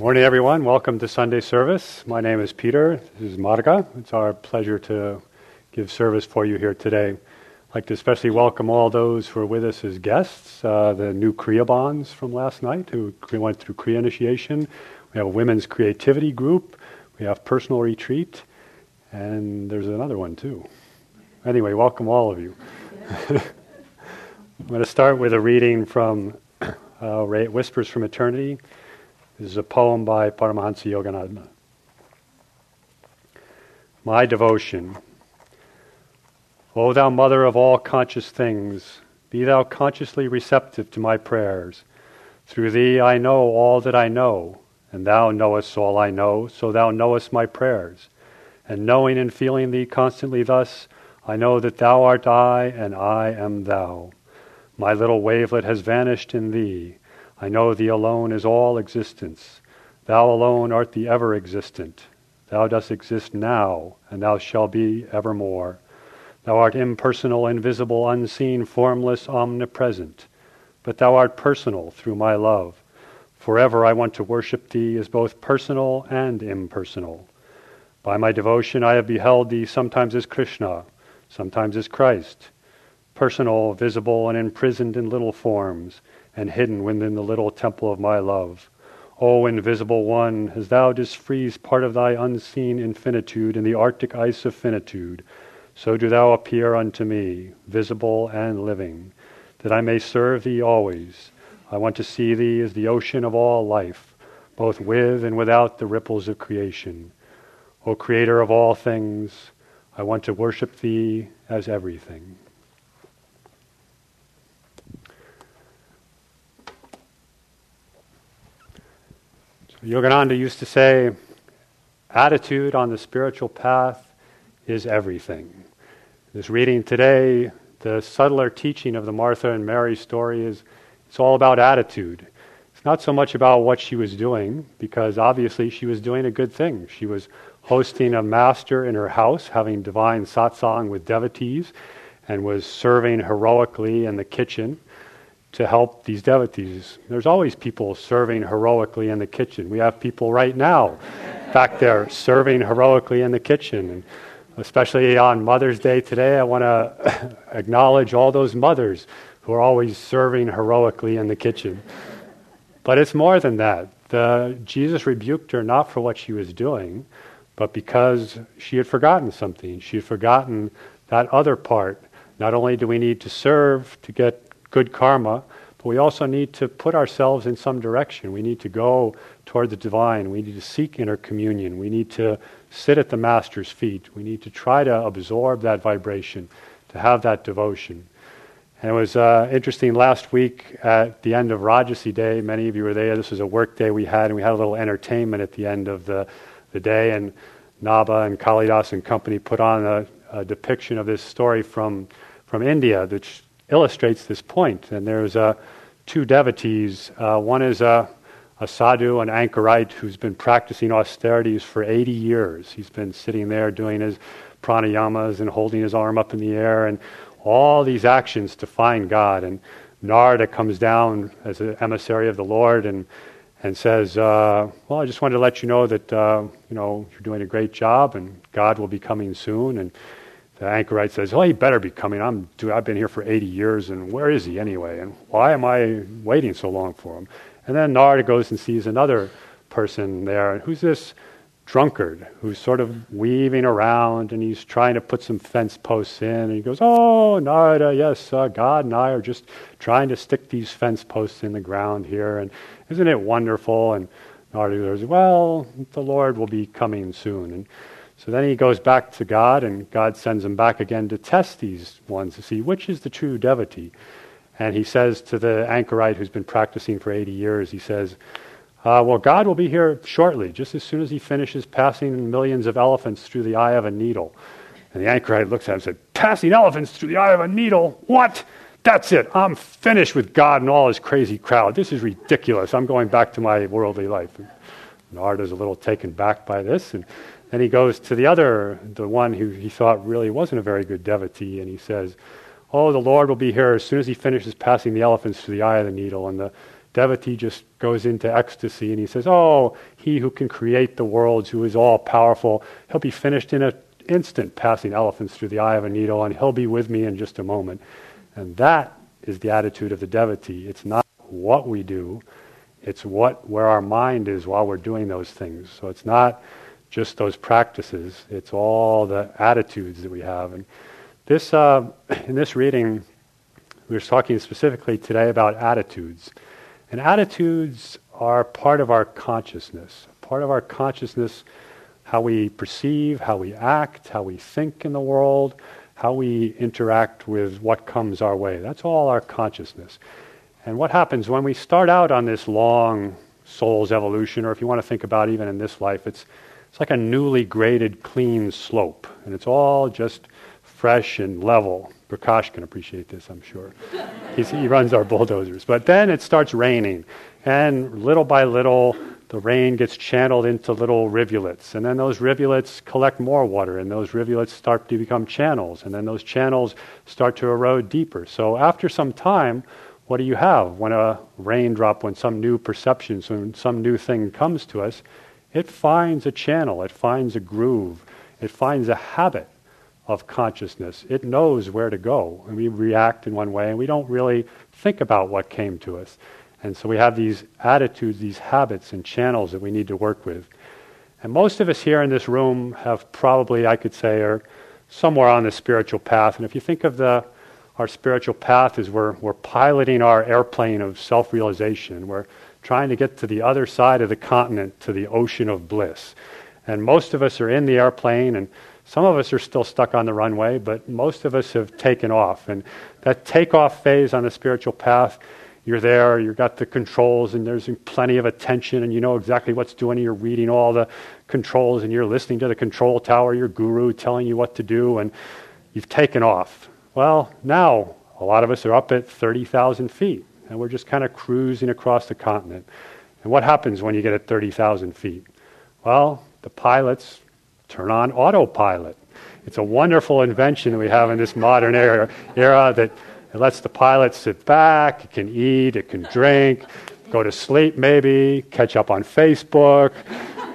Morning, everyone. Welcome to Sunday service. My name is Peter. This is Marga. It's our pleasure to give service for you here today. I'd like to especially welcome all those who are with us as guests, uh, the new Kriyabans from last night who went through Kriya initiation. We have a women's creativity group. We have personal retreat. And there's another one too. Anyway, welcome all of you. I'm going to start with a reading from uh, Whispers from Eternity. This is a poem by Paramahansa Yogananda. My devotion. O thou mother of all conscious things, be thou consciously receptive to my prayers. Through thee I know all that I know, and thou knowest all I know, so thou knowest my prayers. And knowing and feeling thee constantly thus, I know that thou art I, and I am thou. My little wavelet has vanished in thee. I know thee alone is all existence. Thou alone art the ever existent. Thou dost exist now, and thou shalt be evermore. Thou art impersonal, invisible, unseen, formless, omnipresent. But thou art personal through my love. Forever I want to worship thee as both personal and impersonal. By my devotion I have beheld thee sometimes as Krishna, sometimes as Christ, personal, visible, and imprisoned in little forms and hidden within the little temple of my love. O invisible one, as thou didst freeze part of thy unseen infinitude in the arctic ice of finitude, so do thou appear unto me, visible and living, that I may serve thee always. I want to see thee as the ocean of all life, both with and without the ripples of creation. O Creator of all things, I want to worship thee as everything. Yogananda used to say, attitude on the spiritual path is everything. This reading today, the subtler teaching of the Martha and Mary story is it's all about attitude. It's not so much about what she was doing, because obviously she was doing a good thing. She was hosting a master in her house, having divine satsang with devotees, and was serving heroically in the kitchen to help these devotees. There's always people serving heroically in the kitchen. We have people right now back there serving heroically in the kitchen. And especially on Mother's Day today, I want to acknowledge all those mothers who are always serving heroically in the kitchen. But it's more than that. The, Jesus rebuked her not for what she was doing, but because she had forgotten something. She had forgotten that other part. Not only do we need to serve to get good karma, but we also need to put ourselves in some direction. We need to go toward the divine. We need to seek inner communion. We need to sit at the Master's feet. We need to try to absorb that vibration, to have that devotion. And it was uh, interesting last week at the end of Rajarsi Day. Many of you were there. This was a work day we had, and we had a little entertainment at the end of the, the day. And Naba and Kalidas and company put on a, a depiction of this story from, from India, which illustrates this point. And there's uh, two devotees. Uh, one is a, a sadhu, an anchorite, who's been practicing austerities for 80 years. He's been sitting there doing his pranayamas and holding his arm up in the air and all these actions to find God. And Narada comes down as an emissary of the Lord and and says, uh, "Well, I just wanted to let you know that uh, you know you're doing a great job, and God will be coming soon." And the anchorite says, "Oh, he better be coming. I'm, dude, I've been here for 80 years, and where is he anyway? And why am I waiting so long for him?" And then Narada goes and sees another person there, who's this drunkard who's sort of weaving around, and he's trying to put some fence posts in, and he goes, "Oh, Narada, yes, uh, God and I are just trying to stick these fence posts in the ground here, and isn't it wonderful?" And Narada goes, "Well, the Lord will be coming soon." And so then he goes back to God, and God sends him back again to test these ones to see which is the true devotee. And he says to the anchorite who's been practicing for 80 years, he says, uh, Well, God will be here shortly, just as soon as he finishes passing millions of elephants through the eye of a needle. And the anchorite looks at him and said, Passing elephants through the eye of a needle? What? That's it. I'm finished with God and all his crazy crowd. This is ridiculous. I'm going back to my worldly life. And Narada's a little taken back by this. And then he goes to the other, the one who he thought really wasn't a very good devotee, and he says, Oh, the Lord will be here as soon as he finishes passing the elephants through the eye of the needle. And the devotee just goes into ecstasy and he says, Oh, he who can create the worlds, who is all powerful, he'll be finished in an instant passing elephants through the eye of a needle, and he'll be with me in just a moment. And that is the attitude of the devotee. It's not what we do, it's what where our mind is while we're doing those things. So it's not just those practices, it's all the attitudes that we have. And this, uh, in this reading, we are talking specifically today about attitudes. And attitudes are part of our consciousness, part of our consciousness, how we perceive, how we act, how we think in the world, how we interact with what comes our way. That's all our consciousness. And what happens when we start out on this long soul's evolution, or if you want to think about even in this life, it's, it's like a newly graded, clean slope. And it's all just fresh and level. Prakash can appreciate this, I'm sure. He's, he runs our bulldozers. But then it starts raining, and little by little, the rain gets channeled into little rivulets. And then those rivulets collect more water, and those rivulets start to become channels, and then those channels start to erode deeper. So after some time, what do you have when a raindrop, when some new perception, when some new thing comes to us? It finds a channel, it finds a groove, it finds a habit of consciousness. It knows where to go. And we react in one way and we don't really think about what came to us. And so we have these attitudes, these habits and channels that we need to work with. And most of us here in this room have probably, I could say, are somewhere on the spiritual path. And if you think of the our spiritual path as we're, we're piloting our airplane of self realization. We're trying to get to the other side of the continent, to the ocean of bliss. And most of us are in the airplane, and some of us are still stuck on the runway, but most of us have taken off. And that takeoff phase on the spiritual path, you're there, you've got the controls, and there's plenty of attention, and you know exactly what's doing. You're reading all the controls, and you're listening to the control tower, your guru telling you what to do, and you've taken off. Well, now a lot of us are up at 30,000 feet, and we're just kind of cruising across the continent. And what happens when you get at 30,000 feet? Well, the pilots turn on autopilot. It's a wonderful invention that we have in this modern era, era that it lets the pilot sit back, it can eat, it can drink, go to sleep maybe, catch up on Facebook.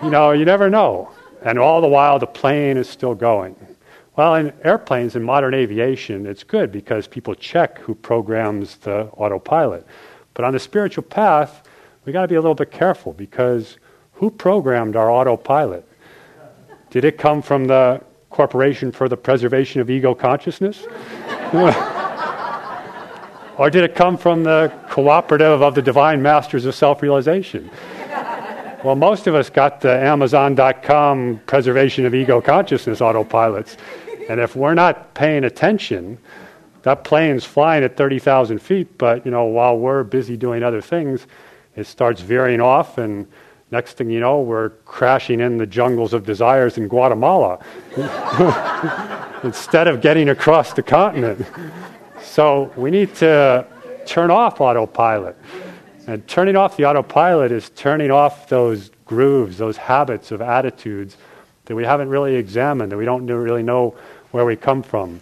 You know, you never know. And all the while, the plane is still going. Well, in airplanes, in modern aviation, it's good because people check who programs the autopilot. But on the spiritual path, we got to be a little bit careful because who programmed our autopilot? Did it come from the Corporation for the Preservation of Ego Consciousness? or did it come from the cooperative of the divine masters of self realization? Well, most of us got the Amazon.com preservation of ego consciousness autopilots. And if we're not paying attention, that plane's flying at 30,000 feet, but you know, while we're busy doing other things, it starts veering off and Next thing you know, we're crashing in the jungles of desires in Guatemala instead of getting across the continent. So we need to turn off autopilot. And turning off the autopilot is turning off those grooves, those habits of attitudes that we haven't really examined, that we don't really know where we come from.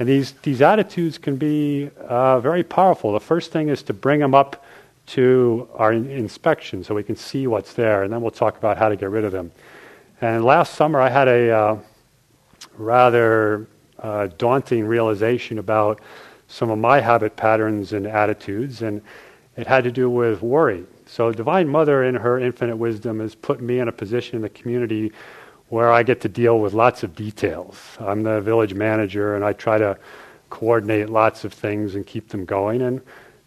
And these, these attitudes can be uh, very powerful. The first thing is to bring them up to our in- inspection so we can see what's there, and then we'll talk about how to get rid of them. And last summer, I had a uh, rather uh, daunting realization about some of my habit patterns and attitudes, and it had to do with worry. So, Divine Mother, in her infinite wisdom, has put me in a position in the community where I get to deal with lots of details. I'm the village manager, and I try to coordinate lots of things and keep them going. And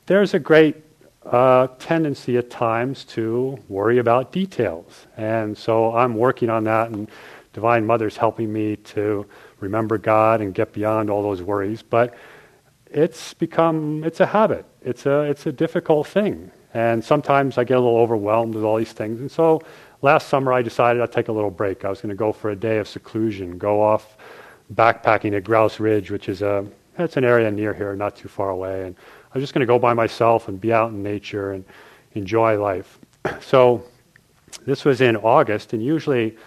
there's a great uh, tendency at times to worry about details. And so I'm working on that, and Divine Mother's helping me to remember God and get beyond all those worries. But it's become, it's a habit. It's a, it's a difficult thing. And sometimes I get a little overwhelmed with all these things. And so last summer I decided I'd take a little break. I was going to go for a day of seclusion, go off backpacking at Grouse Ridge, which is a, it's an area near here, not too far away. And I was just going to go by myself and be out in nature and enjoy life. So this was in August, and usually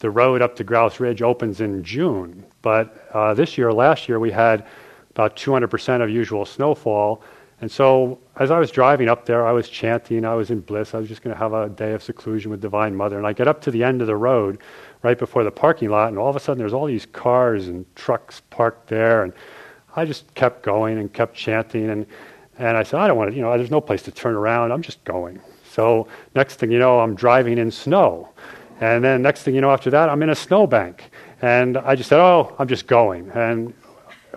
the road up to Grouse Ridge opens in June. But uh, this year, last year, we had about 200% of usual snowfall, And so, as I was driving up there, I was chanting, I was in bliss, I was just going to have a day of seclusion with Divine Mother. And I get up to the end of the road, right before the parking lot, and all of a sudden there's all these cars and trucks parked there. And I just kept going and kept chanting. And, and I said, I don't want to, you know, there's no place to turn around, I'm just going. So, next thing you know, I'm driving in snow. And then next thing you know, after that, I'm in a snowbank. And I just said, Oh, I'm just going. And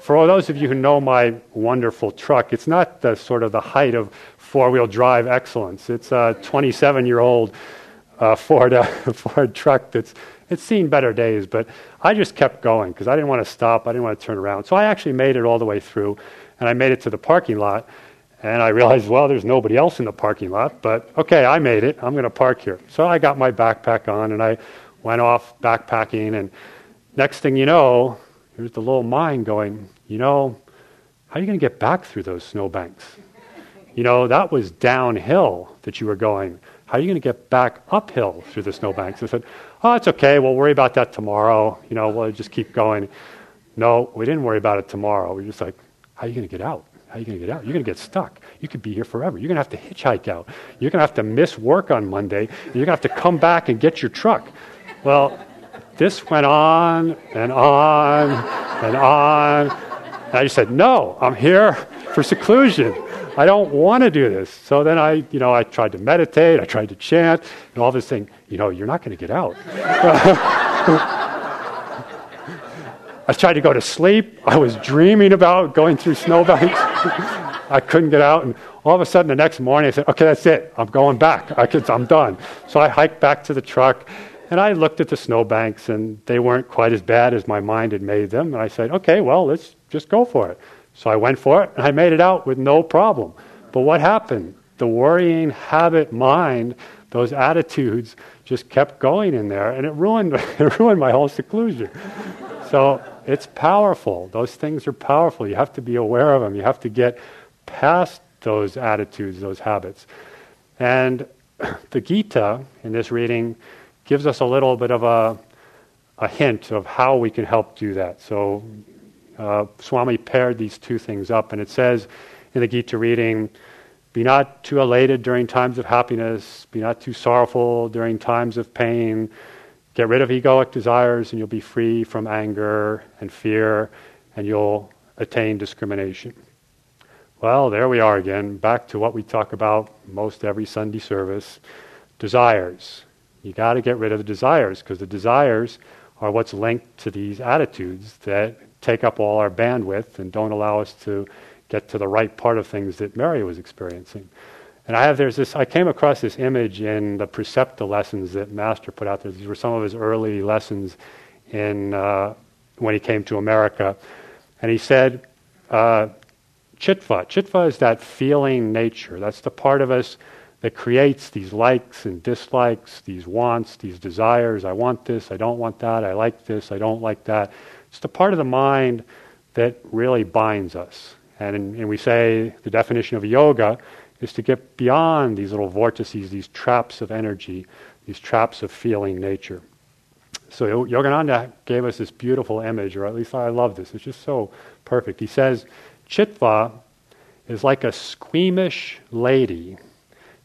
for all those of you who know my wonderful truck, it's not the sort of the height of four wheel drive excellence. It's a 27 year old uh, Ford, uh, Ford truck that's it's seen better days, but I just kept going because I didn't want to stop. I didn't want to turn around. So I actually made it all the way through, and I made it to the parking lot. And I realized, well, there's nobody else in the parking lot, but okay, I made it. I'm going to park here. So I got my backpack on and I went off backpacking. And next thing you know, Here's the little mind going, you know, how are you going to get back through those snowbanks? You know, that was downhill that you were going. How are you going to get back uphill through the snowbanks? I said, oh, it's okay. We'll worry about that tomorrow. You know, we'll just keep going. No, we didn't worry about it tomorrow. We were just like, how are you going to get out? How are you going to get out? You're going to get stuck. You could be here forever. You're going to have to hitchhike out. You're going to have to miss work on Monday. You're going to have to come back and get your truck. Well, this went on and on and on. And I just said, no, I'm here for seclusion. I don't want to do this. So then I, you know, I tried to meditate, I tried to chant, and all this thing, you know, you're not going to get out. I tried to go to sleep. I was dreaming about going through snowbanks. I couldn't get out. And all of a sudden, the next morning, I said, okay, that's it. I'm going back. I am done. So I hiked back to the truck and I looked at the snowbanks, and they weren't quite as bad as my mind had made them. And I said, okay, well, let's just go for it. So I went for it, and I made it out with no problem. But what happened? The worrying habit mind, those attitudes, just kept going in there, and it ruined, it ruined my whole seclusion. so it's powerful. Those things are powerful. You have to be aware of them. You have to get past those attitudes, those habits. And the Gita in this reading gives us a little bit of a, a hint of how we can help do that. So uh, Swami paired these two things up, and it says in the Gita reading, be not too elated during times of happiness, be not too sorrowful during times of pain. Get rid of egoic desires, and you'll be free from anger and fear, and you'll attain discrimination. Well, there we are again, back to what we talk about most every Sunday service desires. You got to get rid of the desires because the desires are what's linked to these attitudes that take up all our bandwidth and don't allow us to get to the right part of things that Mary was experiencing. And I have there's this I came across this image in the Praecepta lessons that Master put out there. These were some of his early lessons in uh, when he came to America, and he said, uh, "Chitta. Chitta is that feeling nature. That's the part of us." that creates these likes and dislikes, these wants, these desires. I want this, I don't want that, I like this, I don't like that. It's the part of the mind that really binds us. And, and we say the definition of yoga is to get beyond these little vortices, these traps of energy, these traps of feeling nature. So Yogananda gave us this beautiful image, or at least I love this. It's just so perfect. He says, Chitta is like a squeamish lady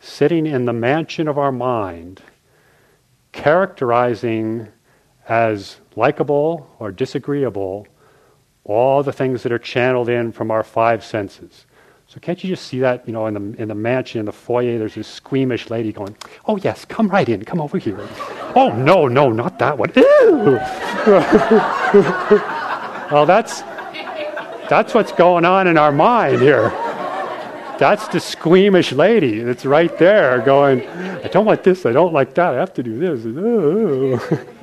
sitting in the mansion of our mind, characterizing as likable or disagreeable all the things that are channeled in from our five senses. So can't you just see that, you know, in the in the mansion, in the foyer, there's this squeamish lady going, "Oh yes, come right in, come over here." oh no, no, not that one. Well, that's that's what's going on in our mind here. That's the squeamish lady that's right there going, I don't want this, I don't like that, I have to do this.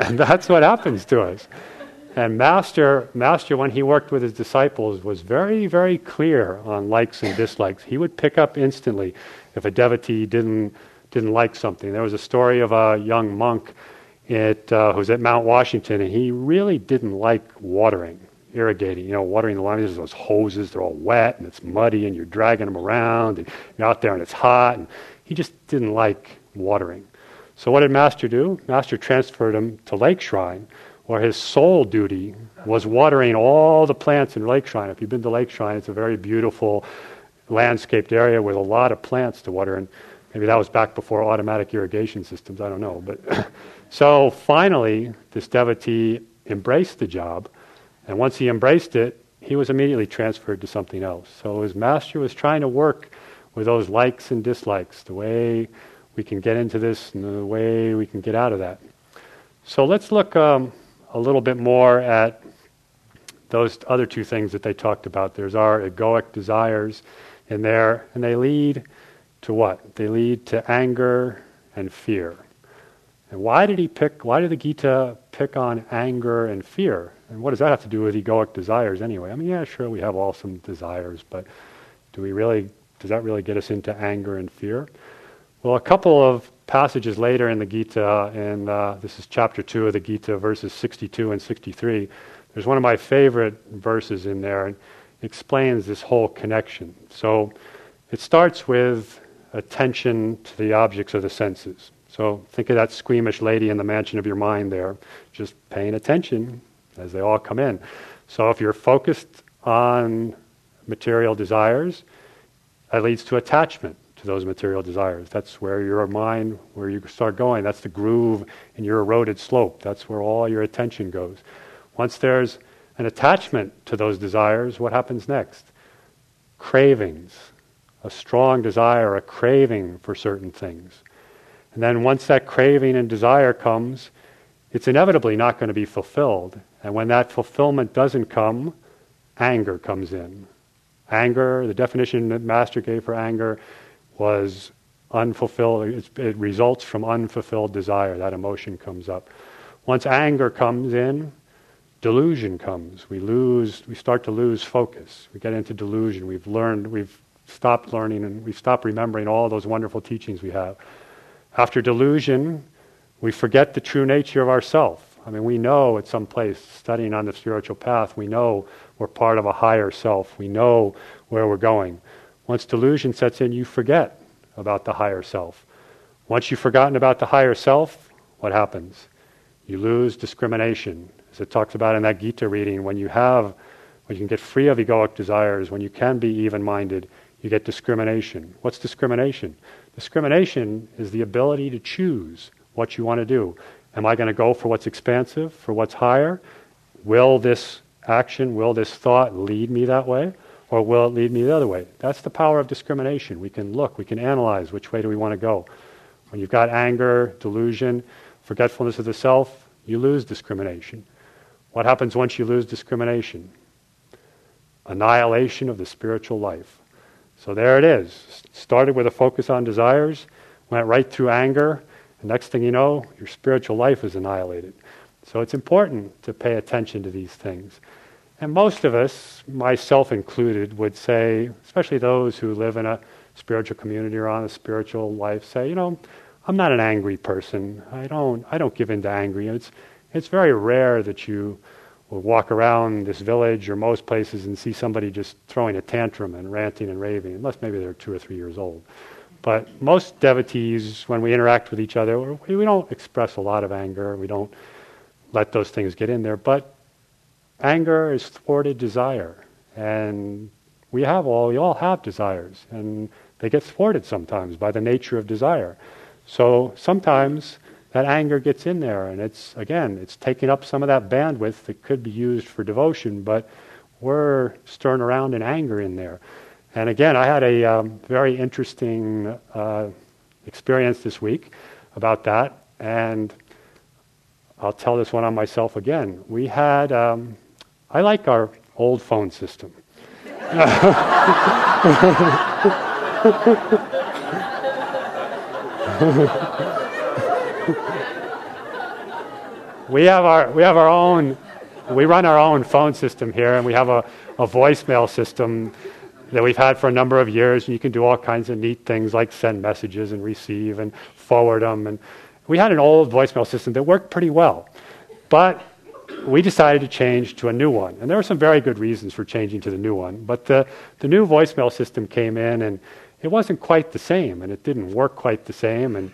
and that's what happens to us. And Master, Master, when he worked with his disciples, was very, very clear on likes and dislikes. He would pick up instantly if a devotee didn't, didn't like something. There was a story of a young monk uh, who was at Mount Washington, and he really didn't like watering irrigating, you know, watering the lawn. There's those hoses, they're all wet and it's muddy and you're dragging them around and you're out there and it's hot. And he just didn't like watering. So what did Master do? Master transferred him to Lake Shrine, where his sole duty was watering all the plants in Lake Shrine. If you've been to Lake Shrine, it's a very beautiful landscaped area with a lot of plants to water. And maybe that was back before automatic irrigation systems. I don't know. But so finally, this devotee embraced the job. And once he embraced it, he was immediately transferred to something else. So his master was trying to work with those likes and dislikes, the way we can get into this and the way we can get out of that. So let's look um, a little bit more at those other two things that they talked about. There's our egoic desires in there, and they lead to what? They lead to anger and fear. And why did he pick, why did the Gita pick on anger and fear? And what does that have to do with egoic desires anyway? I mean, yeah, sure, we have all some desires, but do we really, does that really get us into anger and fear? Well, a couple of passages later in the Gita, and uh, this is chapter 2 of the Gita, verses 62 and 63, there's one of my favorite verses in there and explains this whole connection. So it starts with attention to the objects of the senses. So think of that squeamish lady in the mansion of your mind there, just paying attention as they all come in. So if you're focused on material desires, that leads to attachment to those material desires. That's where your mind, where you start going. That's the groove in your eroded slope. That's where all your attention goes. Once there's an attachment to those desires, what happens next? Cravings, a strong desire, a craving for certain things. And then once that craving and desire comes, it's inevitably not going to be fulfilled. And when that fulfillment doesn't come, anger comes in. Anger, the definition that Master gave for anger was unfulfilled, it results from unfulfilled desire. That emotion comes up. Once anger comes in, delusion comes. We lose, we start to lose focus. We get into delusion. We've learned, we've stopped learning, and we've stopped remembering all those wonderful teachings we have. After delusion, we forget the true nature of ourself. I mean, we know at some place, studying on the spiritual path, we know we're part of a higher self. We know where we're going. Once delusion sets in, you forget about the higher self. Once you've forgotten about the higher self, what happens? You lose discrimination. As it talks about in that Gita reading, when you have, when you can get free of egoic desires, when you can be even minded, you get discrimination. What's discrimination? Discrimination is the ability to choose what you want to do. Am I going to go for what's expansive, for what's higher? Will this action, will this thought lead me that way? Or will it lead me the other way? That's the power of discrimination. We can look, we can analyze which way do we want to go. When you've got anger, delusion, forgetfulness of the self, you lose discrimination. What happens once you lose discrimination? Annihilation of the spiritual life. So there it is. Started with a focus on desires, went right through anger, and next thing you know, your spiritual life is annihilated. So it's important to pay attention to these things. And most of us, myself included, would say, especially those who live in a spiritual community or on a spiritual life, say, you know, I'm not an angry person. I don't I don't give in to angry. It's it's very rare that you will walk around this village or most places and see somebody just throwing a tantrum and ranting and raving, unless maybe they're two or three years old. But most devotees, when we interact with each other, we don't express a lot of anger. We don't let those things get in there. But anger is thwarted desire, and we have all we all have desires, and they get thwarted sometimes by the nature of desire. So sometimes that anger gets in there, and it's again, it's taking up some of that bandwidth that could be used for devotion, but we're stirring around in anger in there. And again, I had a um, very interesting uh, experience this week about that, and I'll tell this one on myself again. We had, um, I like our old phone system. we have our we have our own we run our own phone system here and we have a, a voicemail system that we've had for a number of years and you can do all kinds of neat things like send messages and receive and forward them and we had an old voicemail system that worked pretty well but we decided to change to a new one and there were some very good reasons for changing to the new one but the, the new voicemail system came in and it wasn't quite the same and it didn't work quite the same and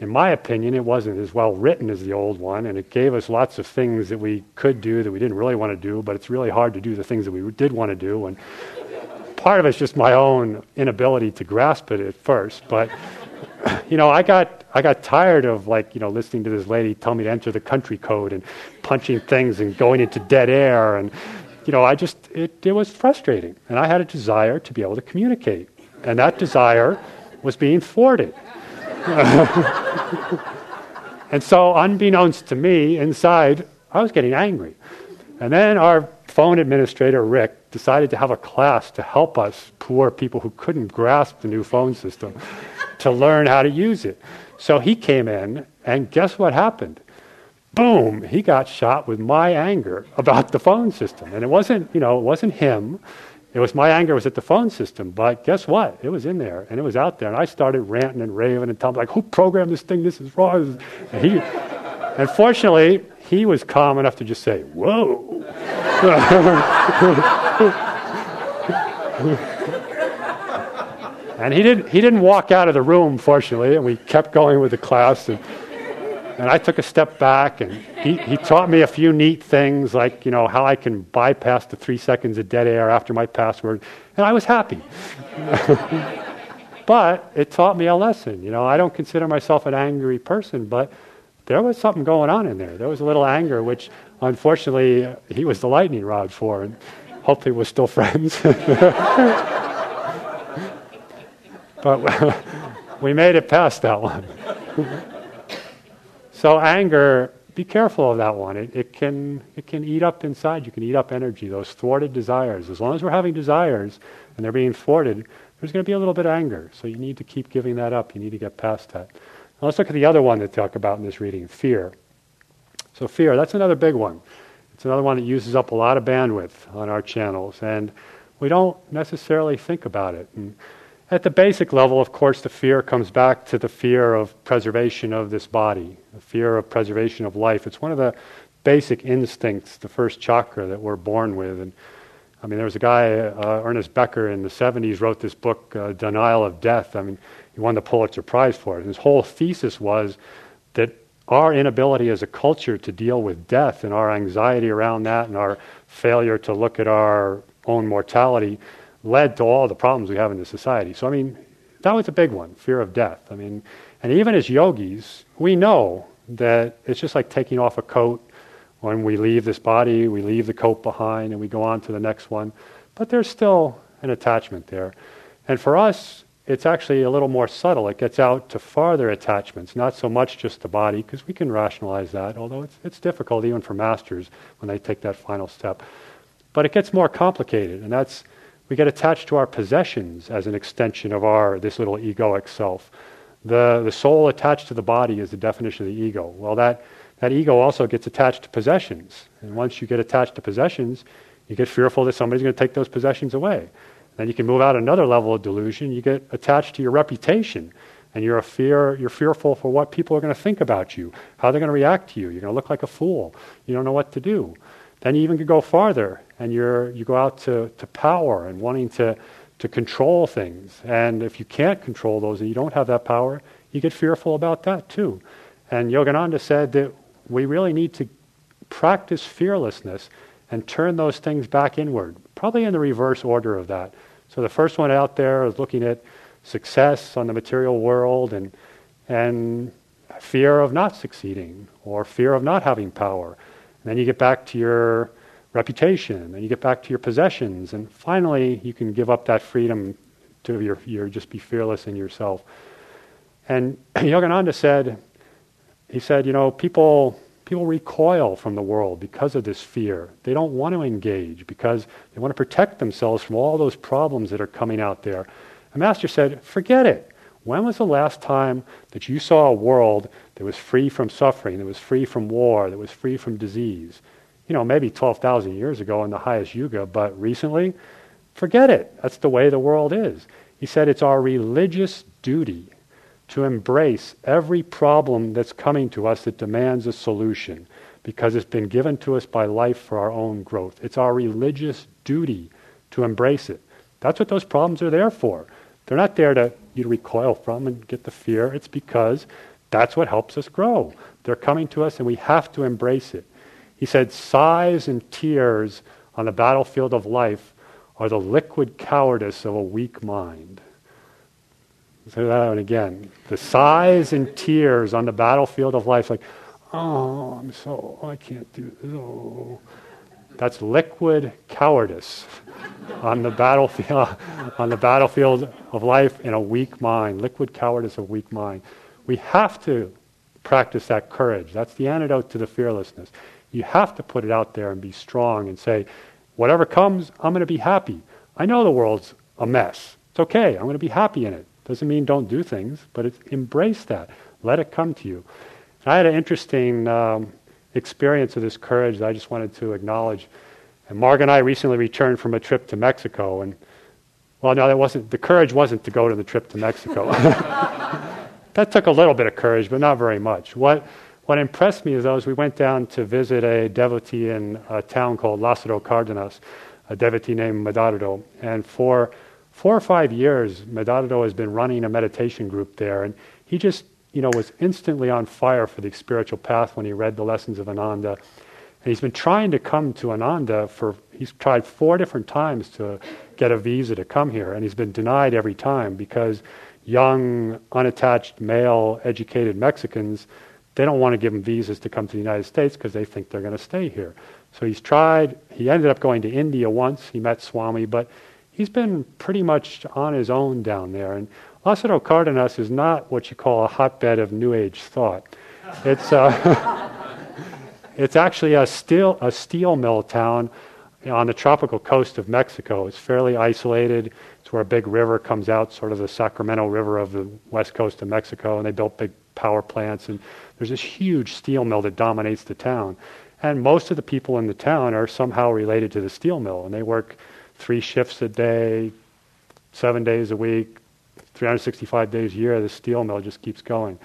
in my opinion, it wasn't as well written as the old one, and it gave us lots of things that we could do that we didn't really want to do, but it's really hard to do the things that we did want to do. And part of it's just my own inability to grasp it at first. But, you know, I got, I got tired of, like, you know, listening to this lady tell me to enter the country code and punching things and going into dead air. And, you know, I just, it, it was frustrating. And I had a desire to be able to communicate. And that desire was being thwarted. and so, unbeknownst to me, inside, I was getting angry. And then our phone administrator, Rick, decided to have a class to help us, poor people who couldn't grasp the new phone system, to learn how to use it. So he came in, and guess what happened? Boom, he got shot with my anger about the phone system. And it wasn't, you know, it wasn't him. It was my anger was at the phone system, but guess what? It was in there and it was out there, and I started ranting and raving and telling like, "Who programmed this thing? This is wrong." And he, and fortunately, he was calm enough to just say, "Whoa." and he didn't he didn't walk out of the room, fortunately, and we kept going with the class. And, and I took a step back and he, he taught me a few neat things like, you know, how I can bypass the three seconds of dead air after my password. And I was happy. but it taught me a lesson. You know, I don't consider myself an angry person, but there was something going on in there. There was a little anger, which unfortunately he was the lightning rod for, and hopefully we're still friends. but we made it past that one. So anger, be careful of that one. It, it, can, it can eat up inside. You can eat up energy, those thwarted desires. As long as we're having desires and they're being thwarted, there's going to be a little bit of anger. So you need to keep giving that up. You need to get past that. Now let's look at the other one that talk about in this reading, fear. So fear, that's another big one. It's another one that uses up a lot of bandwidth on our channels, and we don't necessarily think about it. And at the basic level, of course, the fear comes back to the fear of preservation of this body, the fear of preservation of life. It's one of the basic instincts, the first chakra that we're born with. And I mean, there was a guy, uh, Ernest Becker, in the 70s, wrote this book, uh, Denial of Death. I mean, he won the Pulitzer Prize for it. And his whole thesis was that our inability as a culture to deal with death and our anxiety around that and our failure to look at our own mortality led to all the problems we have in the society. So, I mean, that was a big one fear of death. I mean, and even as yogis, we know that it's just like taking off a coat. When we leave this body, we leave the coat behind and we go on to the next one. But there's still an attachment there. And for us, it's actually a little more subtle. It gets out to farther attachments, not so much just the body, because we can rationalize that, although it's, it's difficult even for masters when they take that final step. But it gets more complicated, and that's we get attached to our possessions as an extension of our this little egoic self. The the soul attached to the body is the definition of the ego. Well, that that ego also gets attached to possessions, and once you get attached to possessions, you get fearful that somebody's going to take those possessions away. Then you can move out another level of delusion. You get attached to your reputation, and you're a fear. You're fearful for what people are going to think about you, how they're going to react to you. You're going to look like a fool. You don't know what to do. Then you even could go farther and you're, you go out to, to power and wanting to, to control things. And if you can't control those and you don't have that power, you get fearful about that too. And Yogananda said that we really need to practice fearlessness and turn those things back inward, probably in the reverse order of that. So the first one out there is looking at success on the material world and, and fear of not succeeding or fear of not having power. Then you get back to your reputation, and you get back to your possessions, and finally you can give up that freedom to your, your just be fearless in yourself. And Yogananda said, he said, you know, people people recoil from the world because of this fear. They don't want to engage because they want to protect themselves from all those problems that are coming out there. The master said, forget it. When was the last time that you saw a world that was free from suffering, that was free from war, that was free from disease? you know, maybe 12,000 years ago in the highest yuga, but recently, forget it. That's the way the world is. He said it's our religious duty to embrace every problem that's coming to us that demands a solution because it's been given to us by life for our own growth. It's our religious duty to embrace it. That's what those problems are there for. They're not there to you to recoil from and get the fear. It's because That's what helps us grow. They're coming to us and we have to embrace it. He said, Sighs and tears on the battlefield of life are the liquid cowardice of a weak mind. Say that one again. The sighs and tears on the battlefield of life, like, oh, I'm so, I can't do this. Oh. That's liquid cowardice on the battlefield on the battlefield of life in a weak mind. Liquid cowardice of weak mind. We have to practice that courage. That's the antidote to the fearlessness. You have to put it out there and be strong and say, whatever comes, I'm going to be happy. I know the world's a mess. It's okay. I'm going to be happy in it. Doesn't mean don't do things, but it's embrace that. Let it come to you. I had an interesting um, experience of this courage that I just wanted to acknowledge. And Marg and I recently returned from a trip to Mexico, and well, no, that wasn't the courage wasn't to go to the trip to Mexico. that took a little bit of courage, but not very much. What what impressed me is though, as we went down to visit a devotee in a town called Lázaro Cárdenas, a devotee named Medardo, and for four or five years, Medardo has been running a meditation group there, and he just you know, was instantly on fire for the spiritual path when he read the lessons of Ananda. And he's been trying to come to Ananda for, he's tried four different times to get a visa to come here, and he's been denied every time because young, unattached, male, educated Mexicans, they don't want to give him visas to come to the United States because they think they're going to stay here. So he's tried, he ended up going to India once, he met Swami, but he's been pretty much on his own down there. And Lázaro Cárdenas is not what you call a hotbed of New Age thought. It's, uh, it's actually a steel, a steel mill town on the tropical coast of Mexico. It's fairly isolated. It's where a big river comes out, sort of the Sacramento River of the west coast of Mexico, and they built big power plants. And there's this huge steel mill that dominates the town. And most of the people in the town are somehow related to the steel mill, and they work three shifts a day, seven days a week, 365 days a year, the steel mill just keeps going.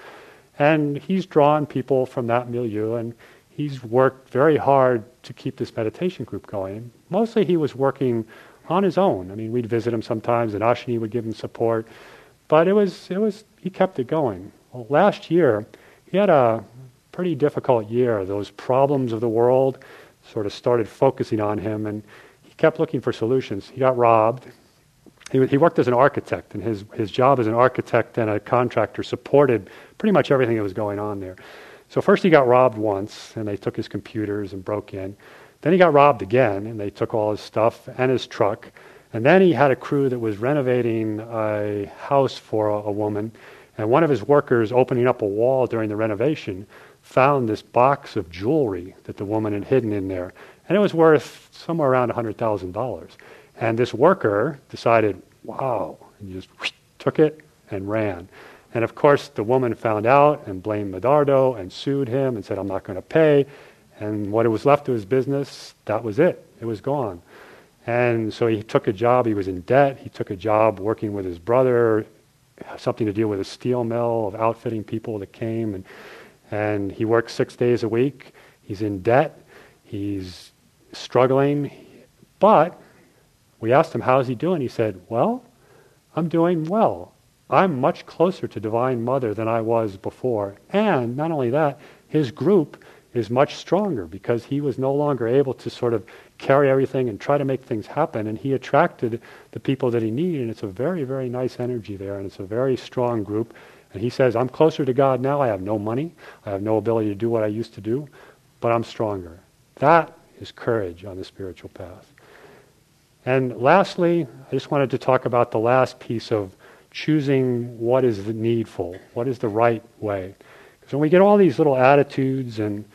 And he's drawn people from that milieu, and he's worked very hard to keep this meditation group going. Mostly he was working on his own. I mean, we'd visit him sometimes, and Ashini would give him support. But it was, it was, he kept it going. Well, last year, he had a pretty difficult year. Those problems of the world sort of started focusing on him, and he kept looking for solutions. He got robbed. He, he worked as an architect, and his, his job as an architect and a contractor supported pretty much everything that was going on there. So first he got robbed once, and they took his computers and broke in. Then he got robbed again, and they took all his stuff and his truck. And then he had a crew that was renovating a house for a, a woman, and one of his workers opening up a wall during the renovation found this box of jewelry that the woman had hidden in there, and it was worth somewhere around $100,000. And this worker decided, wow, and just took it and ran. And of course, the woman found out and blamed Medardo and sued him and said, I'm not going to pay. And what it was left of his business, that was it. It was gone. And so he took a job. He was in debt. He took a job working with his brother, something to deal with a steel mill of outfitting people that came. And, and he worked six days a week. He's in debt. He's struggling. But we asked him, How's he doing? He said, Well, I'm doing well. I'm much closer to Divine Mother than I was before. And not only that, his group is much stronger because he was no longer able to sort of carry everything and try to make things happen. And he attracted the people that he needed. And it's a very, very nice energy there. And it's a very strong group. And he says, I'm closer to God now. I have no money. I have no ability to do what I used to do, but I'm stronger. That is courage on the spiritual path. And lastly, I just wanted to talk about the last piece of choosing what is the needful, what is the right way. Because when we get all these little attitudes and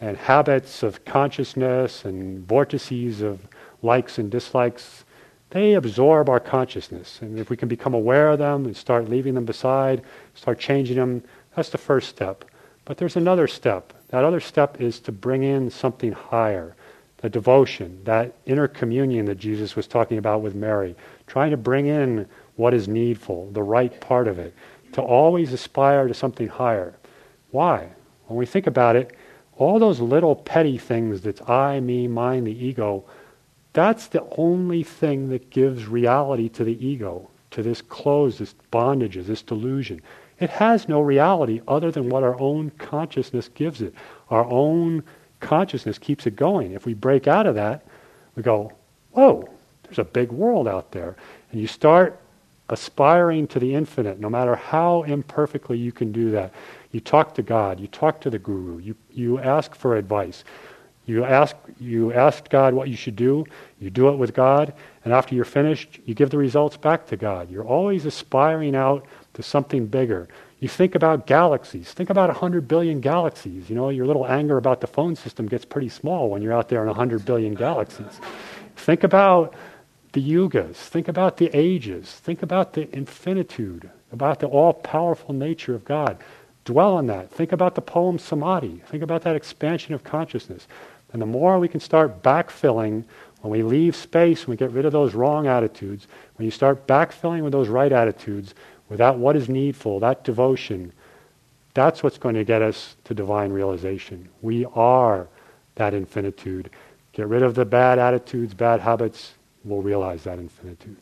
and habits of consciousness and vortices of likes and dislikes, they absorb our consciousness. And if we can become aware of them and start leaving them beside, start changing them, that's the first step. But there's another step. That other step is to bring in something higher the devotion, that inner communion that Jesus was talking about with Mary, trying to bring in what is needful, the right part of it, to always aspire to something higher. Why? When we think about it, all those little petty things that's I, me, mine, the ego, that's the only thing that gives reality to the ego, to this close, this bondage, this delusion. It has no reality other than what our own consciousness gives it. Our own consciousness keeps it going. If we break out of that, we go, whoa, there's a big world out there. And you start aspiring to the infinite, no matter how imperfectly you can do that. You talk to God, you talk to the Guru, you, you ask for advice. You ask, you ask God what you should do, you do it with God, and after you're finished, you give the results back to God. You're always aspiring out to something bigger. You think about galaxies. Think about 100 billion galaxies. You know, your little anger about the phone system gets pretty small when you're out there in 100 billion galaxies. Think about the yugas. Think about the ages. Think about the infinitude, about the all powerful nature of God. Dwell on that. Think about the poem Samadhi. Think about that expansion of consciousness. And the more we can start backfilling when we leave space, when we get rid of those wrong attitudes, when you start backfilling with those right attitudes, without what is needful, that devotion, that's what's going to get us to divine realization. We are that infinitude. Get rid of the bad attitudes, bad habits, we'll realize that infinitude.